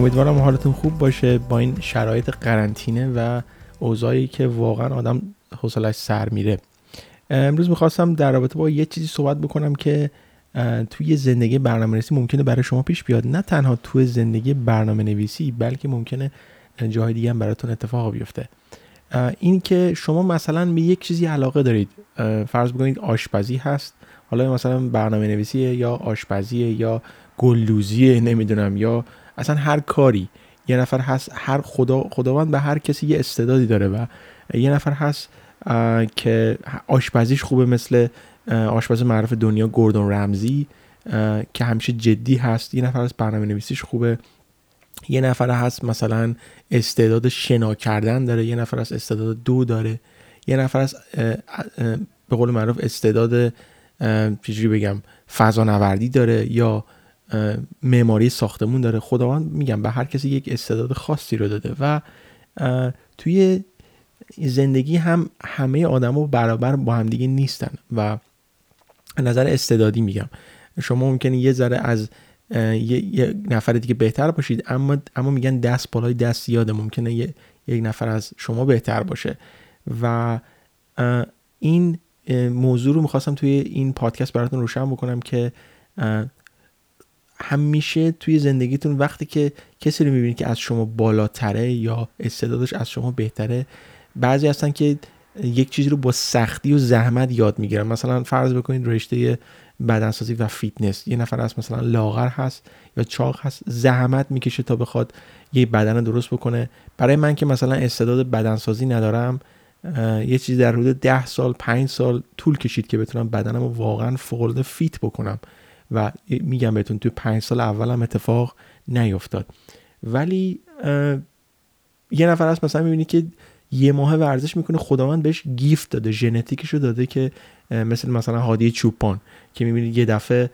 امیدوارم حالتون خوب باشه با این شرایط قرنطینه و اوضاعی که واقعا آدم حوصلش سر میره. امروز می‌خواستم در رابطه با یه چیزی صحبت بکنم که توی زندگی برنامه نویسی ممکنه برای شما پیش بیاد. نه تنها توی زندگی برنامه نویسی بلکه ممکنه جاهای دیگه هم براتون اتفاق بیفته. این که شما مثلا به یک چیزی علاقه دارید. فرض بکنید آشپزی هست. حالا مثلا برنامه نویسیه یا آشپزیه یا گلدوزیه نمی‌دونم یا اصلا هر کاری یه نفر هست هر خدا خداوند به هر کسی یه استعدادی داره و یه نفر هست که آشپزیش خوبه مثل آشپز معروف دنیا گوردون رمزی که همیشه جدی هست. یه نفر از برنامه نویسیش خوبه. یه نفر هست مثلا استعداد شنا کردن داره. یه نفر از استعداد دو داره. یه نفر از به قول معروف استعداد چجوری بگم فضانوردی داره یا معماری ساختمون داره. خداوند میگم به هر کسی یک استعداد خاصی رو داده و توی زندگی هم همه آدما برابر با همدیگه نیستن و نظر استعدادی میگم. شما ممکنه یه ذره از یه،, نفر دیگه بهتر باشید اما اما میگن دست بالای دست یاده ممکنه یه، یک نفر از شما بهتر باشه. و این موضوع رو می‌خواستم توی این پادکست براتون روشن بکنم که همیشه توی زندگیتون وقتی که کسی رو می‌بینید که از شما بالاتره یا استعدادش از شما بهتره بعضی هستن که یک چیزی رو با سختی و زحمت یاد می‌گیرن. مثلا فرض بکنید رشته بدنسازی و فیتنس. یه نفر هست مثلا لاغر هست یا چاق هست زحمت می‌کشه تا بخواد یه بدن درست بکنه. برای من که مثلا استعداد بدنسازی ندارم یه چیزی در حدود ده سال پنج سال طول کشید که بتونم بدنم رو واقعا فوق فیت بکنم. و میگم بهتون توی پنج سال اولم اتفاق نیفتاد. ولی یه نفر هست مثلا می‌بینی که یه ماه ورزش می‌کنه خداوند بهش گیفت داده ژنتیکشو داده که مثل مثلا هادی چوپان که می‌بینید یه دفعه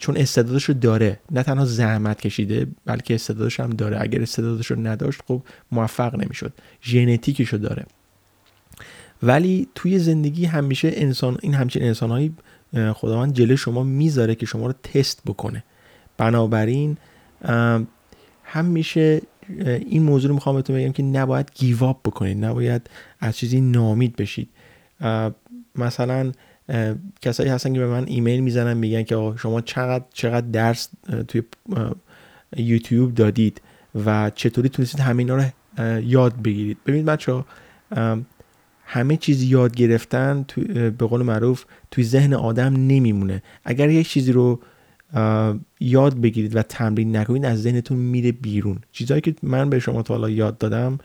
چون استعدادش رو داره نه تنها زحمت کشیده بلکه استعدادش هم داره. اگر استعدادش رو نداشت خب موفق نمی‌شد. ژنتیکش رو داره. ولی توی زندگی همیشه انسان این همچین انسانهایی خداوند جلوی شما می‌ذاره که شما رو تست بکنه. بنابراین همیشه این موضوع رو می‌خوام بهتون بگم که نباید گیواب بکنید. نباید از چیزی نامید بشید. مثلا کسایی هستن که به من ایمیل می‌زنن میگن که شما چقدر چقدر درس توی یوتیوب دادید و چطوری تونستید همه اینا رو یاد بگیرید. ببینید بچه همه چیز یاد گرفتن به قول معروف توی ذهن آدم نمیمونه. اگر یک چیزی رو یاد بگیرید و تمرین نکنید از ذهنتون میره بیرون. چیزهایی که من به شما تا حالا یاد دادم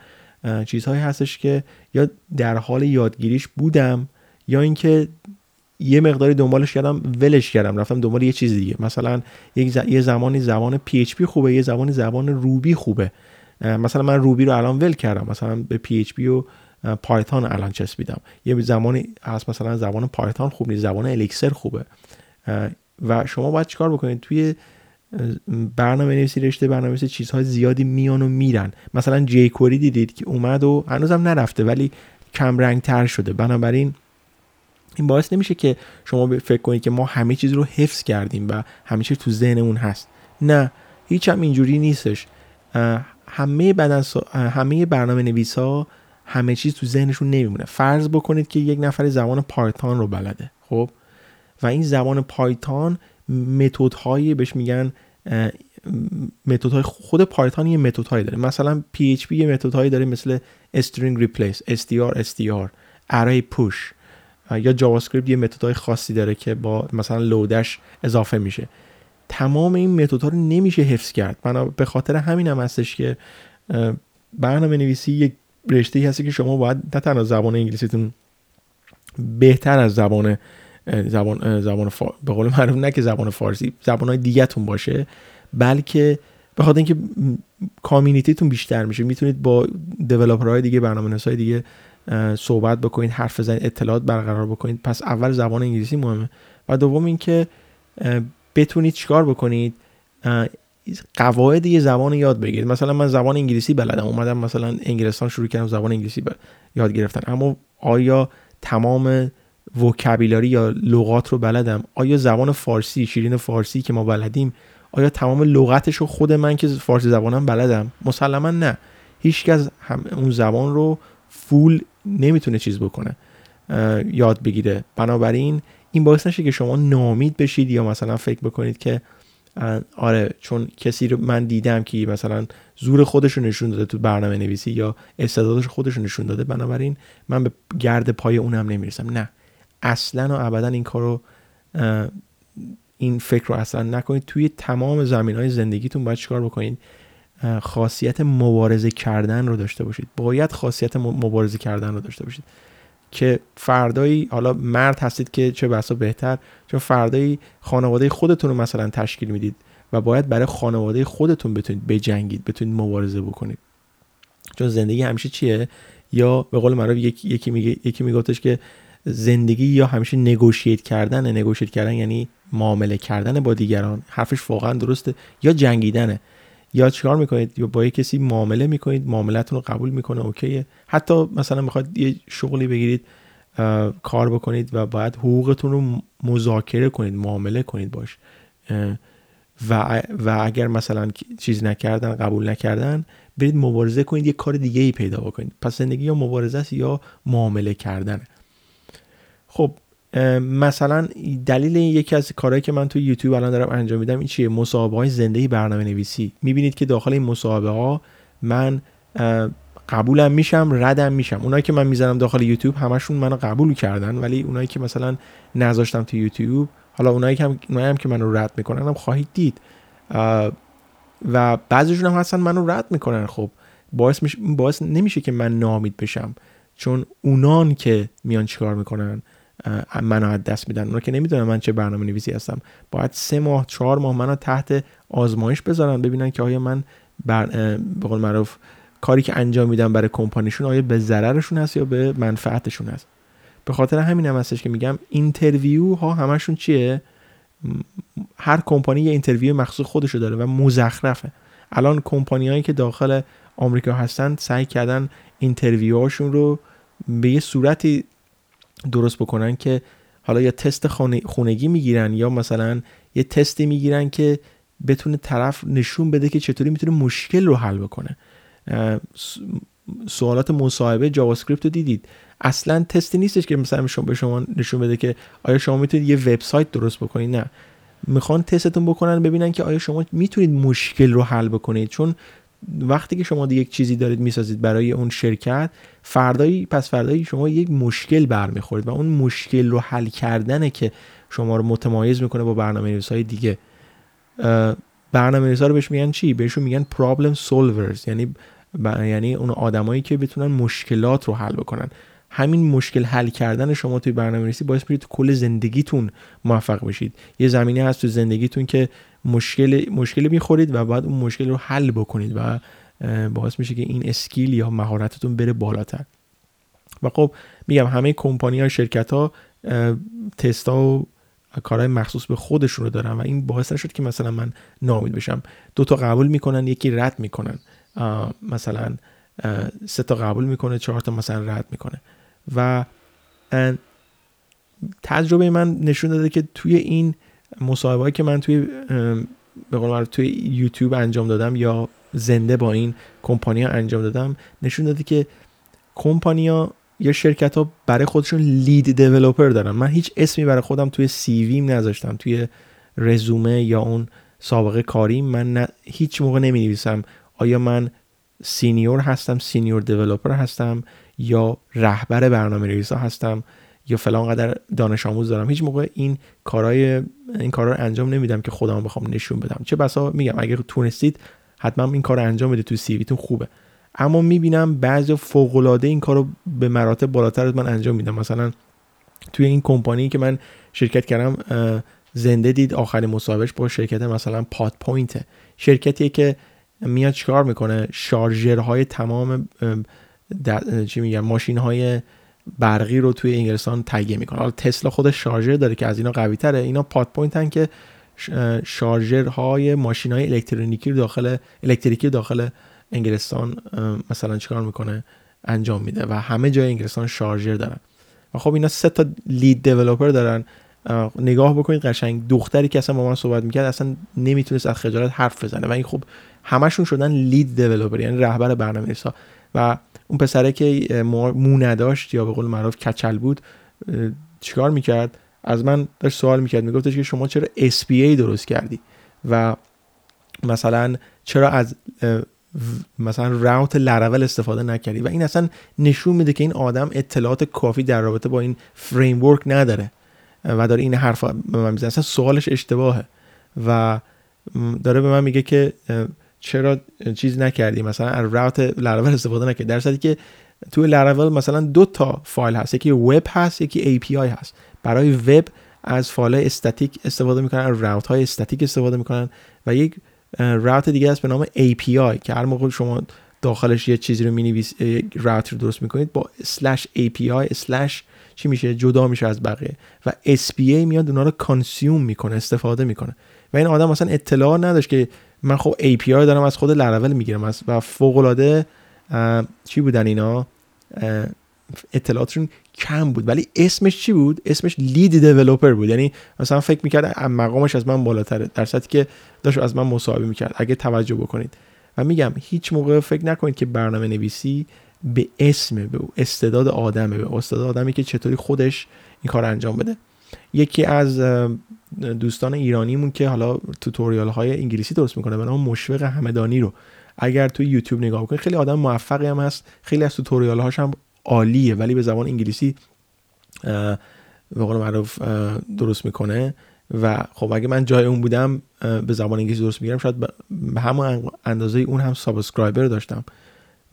چیزهایی هستش که یا در حال یادگیریش بودم یا اینکه یه مقداری دنبالش کردم ولش کردم رفتم دنبال یه چیز دیگه. مثلا یک یه زمانی زبان PHP خوبه یه زمانی زبان روبی خوبه. مثلا من روبی رو الان ول کردم. مثلا به PHP و پایتون الان چسبیدم یه زمانی هست مثلا زبان پایتون خوب نیست زبان الیکسر خوبه. و شما باید چیکار بکنید؟ توی برنامه نویسی رشته برنامه نویسی چیزهای زیادی میان و میرن. مثلا جی کوری دیدید که اومد و هنوزم نرفته ولی کم رنگ تر شده. بنابراین این باعث نمیشه که شما فکر کنید که ما همه چیز رو حفظ کردیم و همه چیز تو ذهنمون هست. نه هیچ هم اینجوری نیستش. همه بدن همه برنامه نویس ها همه چیز تو ذهنشون نمیمونه. فرض بکنید که یک نفر زبان پایتون رو بلده خب؟ و این زبان پایتون متدهایی بهش میگن متدهای خود پایتون یه متدهایی داره. مثلا PHP یه متدهایی داره مثل string replace str str array push. یا JavaScript یه متدهای خاصی داره که با مثلا Lodash اضافه میشه. تمام این متدها رو نمیشه حفظ کرد. بنا به خاطر همین هم هستش که برنامه نویسی یک رشته هستی که شما باید نه تنها زبان انگلیسیتون بهتر از زبان زبان زبان فار... به قول معروف نه که زبان فارسی زبان های دیگهتون باشه بلکه به خاطر اینکه کامیونیتیتون بیشتر میشه می‌تونید با های دیگه برنامه های دیگه صحبت بکنید حرف بزنید اطلاعات برقرار بکنید. پس اول زبان انگلیسی مهمه. و دوم اینکه بتونید چیکار بکنید؟ قواعد یه زبان یاد بگیرید. مثلا من زبان انگلیسی بلدم. اومدم مثلا انگلستان شروع کردم زبان انگلیسی یاد گرفتن. اما آیا تمام وکابیلاری یا لغات رو بلدم؟ آیا زبان فارسی شیرین فارسی که ما بلدیم آیا تمام لغتش رو خود من که فارسی زبانم بلدم؟ مسلما نه. هیچکس هم اون زبان رو فول نمی‌تونه چیز بکنه یاد بگیره. بنابراین این باعث نشه که شما نامید بشید یا مثلا فکر بکنید که آره چون کسی رو من دیدم که مثلا زور خودش رو نشون داده تو برنامه نویسی یا استعدادش خودش رو نشون داده بنابراین من به گرد پای اونم نمی‌رسم. نه. اصلا و ابدا این کارو این فکر رو اصلا نکنید. توی تمام زمین های زندگیتون باید چیکار بکنید؟ خاصیت مبارزه کردن رو داشته باشید. باید خاصیت مبارزه کردن رو داشته باشید. که فردایی حالا مرد هستید که چه بسا بهتر چون فردایی خانواده خودتون رو مثلا تشکیل می‌دید و باید برای خانواده خودتون بتونید بجنگید بتونید مبارزه بکنید. چون زندگی همیشه چیه؟ یا به قول معروف یکی یکی میگه یکی میگفتش که زندگی یا همیشه نگوشیت کردن نگوشیت کردن یعنی معامله کردن با دیگران حرفش واقعا درسته؟ یا جنگیدنه؟ یا چیکار می‌کنید؟ یا با کسی معامله می‌کنید؟ معاملتون رو قبول می‌کنه؟ اوکیه. حتی مثلا می‌خواد یه شغلی بگیرید کار بکنید و باید حقوقتون رو مذاکره کنید معامله کنید باش. و, و اگر مثلا چیز نکردن قبول نکردن برید مبارزه کنید یه کار دیگه ای پیدا بکنید. پس زندگی یا مبارزه است یا معامله کردن. خب مثلا دلیل یکی از کارهایی که من توی یوتیوب الان دارم انجام میدم این چیه؟ مصاحبه های زنده برنامه نویسی می‌بینید که داخل این مصاحبه ها من قبولم میشم ردم میشم. اونایی که من می‌زنم داخل یوتیوب همشون منو قبول کردن ولی اونایی که مثلا نذاشتم تو یوتیوب حالا اونایی که هم, هم که منو رد می‌کنن هم خواهید دید. و بعضیشون هم هستن منو رد می‌کنن. خب باعث, باعث نمیشه که من نامید بشم. چون اونان که میان چیکار می‌کنن؟ منو از دست میدن. اونا که نمی‌دونن من چه برنامه نویسی هستم. باید سه ماه چهار ماه منو تحت آزمایش بذارن ببینن که آیا من بر به قول معروف کاری که انجام میدم برای کمپانیشون آیا به ضررشون هست یا به منفعتشون هست. به خاطر همین هم هستش که میگم interview ها همشون چیه؟ هر کمپانی یه interview مخصوص خودشو داره و مزخرفه. الان کمپانی هایی که داخل آمریکا هستن سعی کردن interview هاشون رو به یه صورتی درست بکنن که حالا یا تست خونگی می‌گیرن یا مثلا یه تستی می‌گیرن که بتونه طرف نشون بده که چطوری می‌تونه مشکل رو حل بکنه. سوالات مصاحبه جاوا رو دیدید. اصلا تستی نیستش که مثلا شما به شما نشون بده که آیا شما می‌تونید یه وبسایت درست بکنید. نه. می‌خوان تستتون بکنن ببینن که آیا شما می‌تونید مشکل رو حل بکنید. چون وقتی که شما یک چیزی دارید می‌سازید برای اون شرکت فردایی پس فردایی شما یک مشکل برمیخورید و اون مشکل رو حل کردنه که شما رو متمایز می‌کنه با برنامه نویس های دیگه. برنامه نویس رو بهش میگن چی؟ بهشون میگن problem solvers یعنی یعنی اون آدمایی که بتونن مشکلات رو حل بکنن. همین مشکل حل کردن شما توی برنامه نویسی باعث میشه تو کل زندگیتون موفق بشید. یه زمینه هست تو زندگیتون که مشکل مشکل می‌خورید و بعد اون مشکل رو حل بکنید و باعث میشه که این اسکیل یا مهارتتون بره بالاتر. و خب میگم همه کمپانی ها شرکت ها تست ها و کارهای مخصوص به خودشون رو دارن و این باعث نشد که مثلا من نامید بشم. دو تا قبول می‌کنن یکی رد می‌کنن. مثلا سه تا قبول می‌کنه چهار تا مثلا رد می‌کنه. و تجربه من نشون داده که توی این مصاحبه که من توی به قول توی یوتیوب انجام دادم یا زنده با این کمپانیا انجام دادم نشون داده که کمپانیا یا شرکت ها برای خودشون lead developer دارن. من هیچ اسمی برای خودم توی CV م نذاشتم. توی رزومه یا اون سابقه کاری من هیچ موقع نمی نویسم آیا من senior هستم senior developer هستم یا رهبر برنامه نویسا هستم یا فلان قدر دانش آموز دارم. هیچ موقع این کارهای این کارا رو انجام نمیدم که خودم بخوام نشون بدم. چه بسا میگم اگر تونستید حتما این کار رو انجام بده تو CV تون خوبه. اما می‌بینم بعضی فوق العاده این کار رو به مراتب بالاتر از من انجام میدم مثلا توی این کمپانی که من شرکت کردم زنده دید آخرین مصاحبش با شرکت مثلا Pod Point شرکتیه که میاد چیکار می‌کنه؟ شارژرهای تمام چی میگم ماشین های برقی رو توی انگلستان تهیه می‌کنه. حالا تسلا خودش شارژر داره که از اینا قوی تره. اینا Pod Point ن که شارژرهای ماشین های الکترونیکی رو داخل الکتریکی داخل انگلستان مثلا چیکار می‌کنه؟ انجام میده و همه جای انگلستان شارژر دارن. و خب اینا سه تا لید دیولپر دارن. نگاه بکنید قشنگ دختری که اصلا با من صحبت می‌کرد اصلا نمی‌تونست از خجالت حرف بزنه. و این خب همشون شدن لید دیولپر یعنی رهبر برنامه نویسا و اون پسره که مو نداشت یا به قول معروف کچل بود چیکار می‌کرد؟ از من داشت سوال می‌کرد میگفتش که شما چرا SPA درست کردی؟ و مثلا چرا از مثلا راوت لرول استفاده نکردی؟ و این اصلا نشون میده که این آدم اطلاعات کافی در رابطه با این فریم نداره. و داره این حرف به من می‌زنه. اصلا سوالش اشتباهه. و داره به من میگه که چرا چیز نکردی؟ مثلا از راوت لرول استفاده نکردی. در صورتی که توی لرول مثلا دو تا فایل هست. یکی وب هست یکی API هست. برای وب از فایل استاتیک استفاده می‌کنن از route های استاتیک استفاده می‌کنن و یک route دیگه هست به نام API که هر موقع شما داخلش یه چیزی رو مینویس یک route رو درست می‌کنید با slash API slash چی میشه؟ جدا میشه از بقیه و SPA میاد اونا رو consume می‌کنه استفاده می‌کنه. و این آدم مثلا اطلاع نداشت که من خب API دارم از خود لرول می‌گیرم. و فوق العاده چی بودن اینا؟ اطلاعاتشون کم بود. ولی اسمش چی بود؟ اسمش لید دیولپر بود. یعنی مثلا فکر می‌کرد مقامش از من بالاتره در صورتی که داشت از من مصاحبه می‌کرد. اگه توجه بکنید. و میگم هیچ موقع فکر نکنید که برنامه نویسی به اسم به استعداد آدمه. به استعداد آدمی که چطوری خودش این کار انجام بده. یکی از دوستان ایرانیمون که حالا توتوریال های انگلیسی درست می‌کنه به نام مشفق همدانی رو. اگر تو یوتیوب نگاه بکنید خیلی آدم موفقی هم هست. خیلی از tutorial هاش هم عالیه ولی به زبان انگلیسی به قول معروف درست می‌کنه. و خب اگه من جای اون بودم به زبان انگلیسی درست می‌کردم شاید به همون اندازه اون هم subscriber داشتم.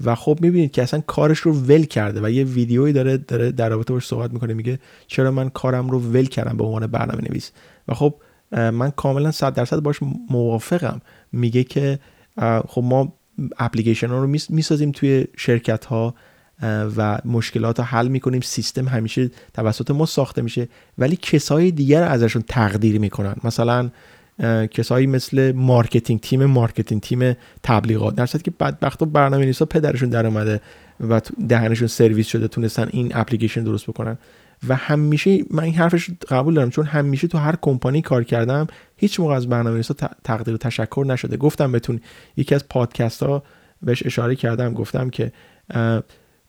و خب می‌بینید که اصلا کارش رو ول کرده و یه ویدیویی داره داره در رابطه باش صحبت می‌کنه میگه چرا من کارم رو ول کردم به عنوان برنامه نویس و خب من کاملا 100 درصد باش موافقم. میگه که خب ما اپلیکیشن ها رو می‌سازیم توی شرکت ها و مشکلات رو حل می‌کنیم. سیستم همیشه توسط ما ساخته میشه ولی کسای دیگر ازشون تقدیر می‌کنن. مثلا کسایی مثل marketing team marketing تیم تبلیغات. در که بدبخت و برنامه نویسا پدرشون در اومده و دهنشون سرویس شده تونستن این اپلیکیشن درست بکنن. و همیشه من این حرفش قبول دارم چون همیشه تو هر کمپانی کار کردم هیچ موقع از برنامه تقدیر و تشکر نشده. گفتم بهتون یکی از پادکست ها بهش اشاره کردم گفتم که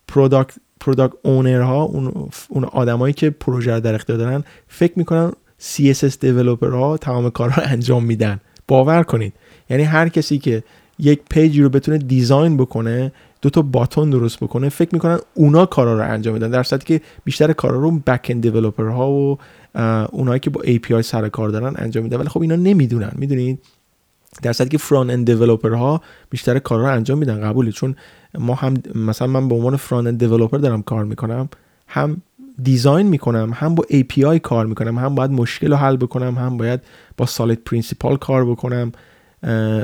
product product owner ها اون اون آدمایی که پروژه رو در اختیار دارن فکر می‌کنن CSS ها تمام کارها انجام میدن. باور کنید. یعنی هر کسی که یک page ی رو بتونه design بکنه دو تا button درست بکنه فکر می‌کنن اونا کارا رو انجام میدن. در صورتی که بیشتر کارا رو back-end ها و اونایی که با API سر کار دارن انجام میدن. ولی خب اینا نمی‌دونن. می‌دونید؟ در صورتی که front-end ها بیشتر کارا رو انجام میدن. قبولی چون ما هم مثلا من به عنوان front-end دارم کار می‌کنم هم design می‌کنم هم با API کار می‌کنم هم باید مشکل رو حل بکنم هم باید با SOLID principle کار بکنم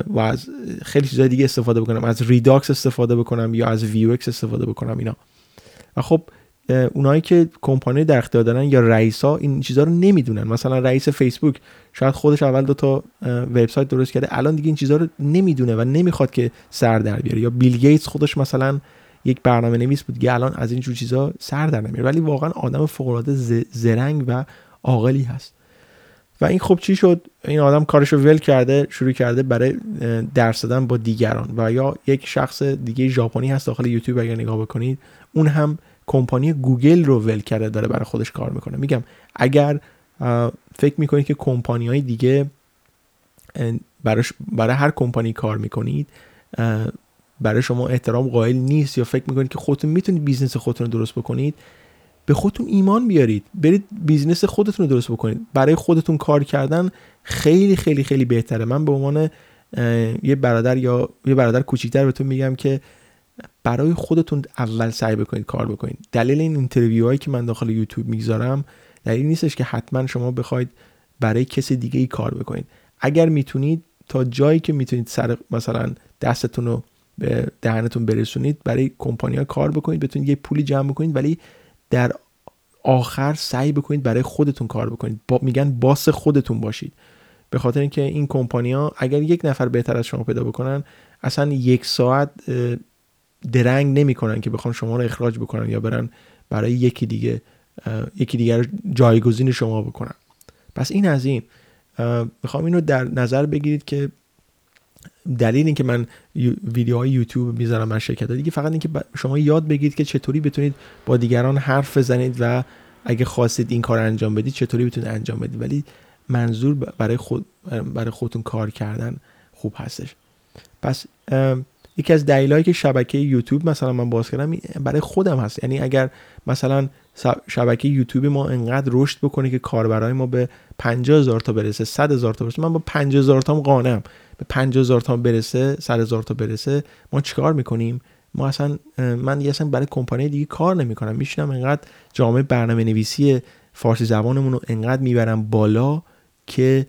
و از خیلی چیزای دیگه استفاده بکنم از Redux استفاده بکنم یا از ویو استفاده بکنم اینا. و خب اونایی که کمپانی در اختیار دارن یا رئیسا این چیزها رو نمی‌دونن. مثلا رئیس فیسبوک شاید خودش اول دو تا وبسایت درست کرده الان دیگه این چیزها رو نمی‌دونه و نمی‌خواد که سر در بیاره. یا بیل گیتس خودش مثلا یک برنامه نویس بود که الان از این جور چیزا سر در نمیاره ولی واقعا آدم فوق العاده زرنگ و عاقلی هست. و این خب چی شد؟ این آدم کارش رو ول کرده شروع کرده برای درس دادن با دیگران. و یا یک شخص دیگه ژاپنی هست داخل یوتیوب اگر نگاه بکنید اون هم کمپانی گوگل رو ول کرده داره برای خودش کار می‌کنه. میگم اگر فکر می‌کنید که کمپانی های دیگه برای هر کمپانی کار می‌کنید برای شما احترام قائل نیست یا فکر می‌کنید که خودتون می‌تونید business خودتون رو درست بکنید به خودتون ایمان بیارید. برید business خودتون رو درست بکنید. برای خودتون کار کردن خیلی خیلی خیلی بهتره. من به عنوان یه برادر یا یه برادر کوچیکتر بهتون میگم که برای خودتون اول سعی بکنید کار بکنید. دلیل این interview هایی که من داخل یوتیوب می‌گذارم دلیل نیستش که حتما شما بخواید برای کسی دیگه ای کار بکنید. اگر می‌تونید تا جایی که می‌تونید سر مثلا دستتون رو به دهنتون برسونید برای کمپانی کار بکنید بتونید یه پولی جمع بکنید ولی در آخر سعی بکنید برای خودتون کار بکنید. با میگن باس خودتون باشید. به خاطر اینکه این کمپانیا اگر یک نفر بهتر از شما پیدا بکنن اصلا یک ساعت درنگ نمی‌کنن که بخوان شما رو اخراج بکنن یا برن برای یکی دیگه یکی دیگر جایگزین شما بکنن. پس این از این. می‌خوام اینو در نظر بگیرید که دلیل اینکه من ویدیوهای یوتیوب می‌ذارم من شرکت دیگه فقط اینکه شما یاد بگیرید که چطوری بتونید با دیگران حرف بزنید و اگه خواستید این کار انجام بدید چطوری بتونید انجام بدید. ولی منظور برای خود برای خودتون کار کردن خوب هستش. پس یکی از دلایلی که شبکه یوتیوب مثلا من باز کردم برای خودم هست. یعنی اگر مثلا شبکه یوتیوب ما انقدر رشد بکنه که کاربرای ما به 50 هزار تا برسه 100 هزار تا برسه. من با 50 هزار تا قانعم به 50 هزار تا برسه 100 هزار تا برسه ما چیکار می‌کنیم؟ ما اصلا من اصلا برای کمپانی دیگه کار نمی‌کنم. میشینم انقدر جامعه برنامه نویسی فارسی زبانمون رو انقدر می‌برم بالا که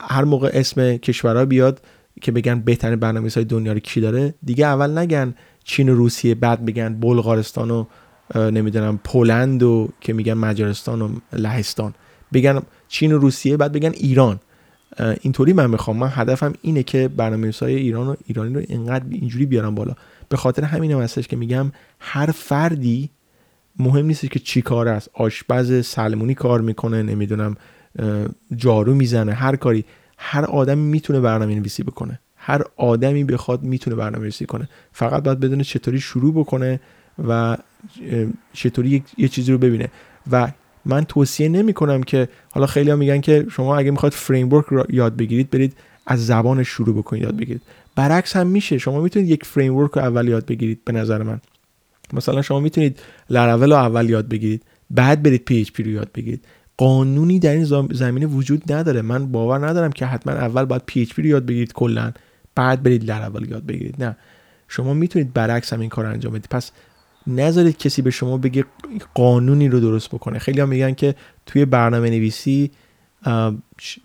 هر موقع اسم کشورها بیاد که بگن بهترین برنامه های دنیا رو کی داره دیگه اول نگن چین و روسیه بعد بگن بلغارستان و نمی‌دونم پولند و که میگن مجارستان و لهستان. بگن چین و روسیه بعد بگن ایران. اینطوری من می‌خوام. من هدفم اینه که برنامه های ایران و ایرانی رو اینقدر اینجوری بیارم بالا. به خاطر همین هم هستش که میگم هر فردی مهم نیست که چی کار است. آشپز سلمونی کار می‌کنه نمی‌دونم جارو می‌زنه هر کاری. هر آدمی می‌تونه برنامه نویسی بکنه. هر آدمی بخواد می‌تونه برنامه نویسی کنه. فقط باید بدونه چطوری شروع بکنه و چطوری یه چیزی رو ببینه. و من توصیه نمی کنم که حالا خیلی ها میگن که شما اگه می‌خواد فریم رو یاد بگیرید برید از زبان شروع بکنید یاد بگیرید. برعکس هم میشه. شما می‌تونید یک فریم رو اول یاد بگیرید به نظر من. مثلا شما می‌تونید لاراول رو اول یاد بگیرید بعد برید PHP رو یاد بگیرید. قانونی در این زمینه وجود نداره. من باور ندارم که حتما اول باید PHP رو یاد بگیرید کلا بعد برید لاراول یاد بگیرید. نه. شما می‌تونید برعکس هم این کار انجام بدید. پس نذارید کسی به شما بگه قانونی رو درست بکنه. خیلی هم میگن که توی برنامه نویسی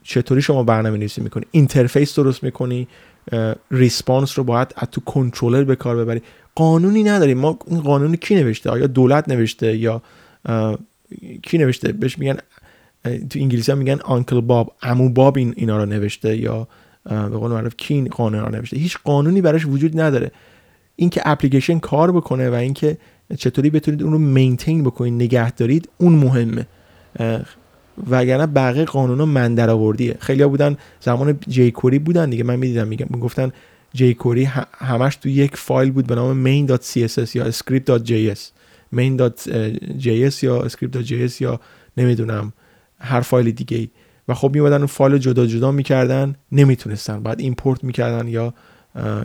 چطوری شما برنامه نویسی می‌کنی؟ interface درست می‌کنی؟ response رو باید از تو کنترلر به کار ببری. قانونی نداریم. ما این قانونی کی نوشته؟ آیا دولت نوشته یا کی نوشته؟ بهش میگن تو انگلیسی هم میگن Uncle Bob عمو باب این اینا رو نوشته یا به قول معروف کی این قانون رو نوشته. هیچ قانونی براش وجود نداره. اینکه اپلیکیشن کار بکنه و اینکه چطوری بتونید اون رو مینتین بکنید نگه دارید اون مهمه. وگرنه بقیه قانون من در آوردیه خیلی بودن زمان جی کوری بودن دیگه. من می‌دیدم میگم گفتن جی کوری همش تو یک فایل بود به نام main.css یا script.js main.js یا script.js یا نمی‌دونم هر فایل دیگه و خب می‌اومدن اون فایل جدا جدا می‌کردن نمی‌تونستن. بعد import می‌کردن یا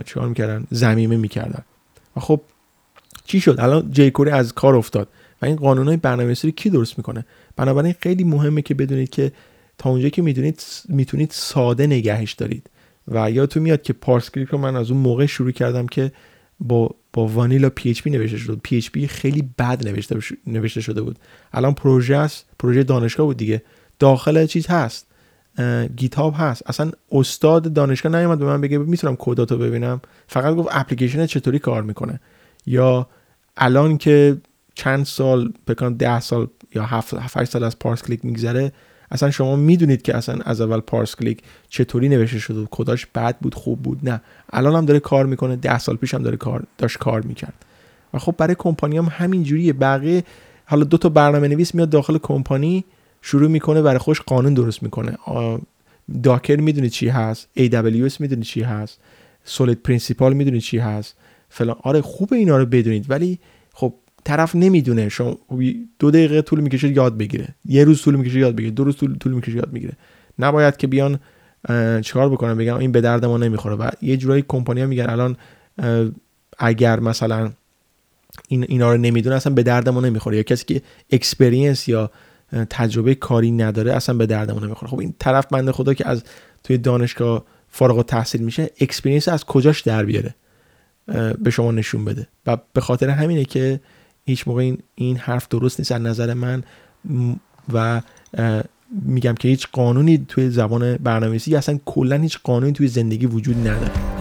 چیکار می‌کردن؟ ضمیمه می‌کردن. و خب چی شد؟ الان jQuery از کار افتاد و این قانونهای برنامه‌نویسی کی درست می‌کنه؟ بنابراین خیلی مهمه که بدونید که تا اونجا که می‌دونید می‌تونید ساده نگهش دارید. و یادتون میاد که پارسکریپت رو من از اون موقع شروع کردم که با با vanilla PHP نوشته شده PHP خیلی بد نوشته نوشته شده بود. الان پروژه است پروژه دانشگاه بود دیگه. داخل چیز هست. گیتاب هست. اصلا استاد دانشگاه نیومد به من بگه می‌تونم کداتو ببینم. فقط گفت اپلیکیشن چطوری کار می‌کنه؟ یا الان که چند سال بکنم ده سال یا هفت هفت سال از پارس کلیک میگذره اصلا شما می‌دونید که اصلا از اول پارس کلیک چطوری نوشته شده کداش بد بود خوب بود؟ نه. الان هم داره کار می‌کنه ده سال پیش هم داره کار داشت کار می‌کرد. و خب برای کمپانی هم همین جوریه بقیه حالا دو تا برنامه نویس میاد داخل کمپانی شروع می‌کنه برای خودش قانون درست می‌کنه. Docker می‌دونی چی هست AWS می‌دونی چی هست SOLID principle می‌دونی چی هست فلان. آره خوب اینا رو بدونید ولی خب طرف نمی‌دونه. شما دو دقیقه طول می‌کشه یاد بگیره. یه روز طول می‌کشه یاد بگیره. دو روز طول, طول می‌کشه یاد بگیره. نباید که بیان چیکار بکنن؟ بگم این به درد ما نمی‌خوره. و یه جورایی کمپانی ها میگن الان اگر مثلا این اینا رو نمی‌دونه اصلا به درد ما نمی‌خوره. یا کسی که experience یا تجربه کاری نداره اصلا به دردمون نمی‌خوره. خب این طرف بنده خدا که از توی دانشگاه فارغ تحصیل میشه experience از کجاش در بیاره؟ به شما نشون بده. و به خاطر همینه که هیچ موقع این, این حرف درست نیست از نظر من. و میگم که هیچ قانونی توی زبان برنامه‌نویسی اصلا کلا هیچ قانونی توی زندگی وجود نداره.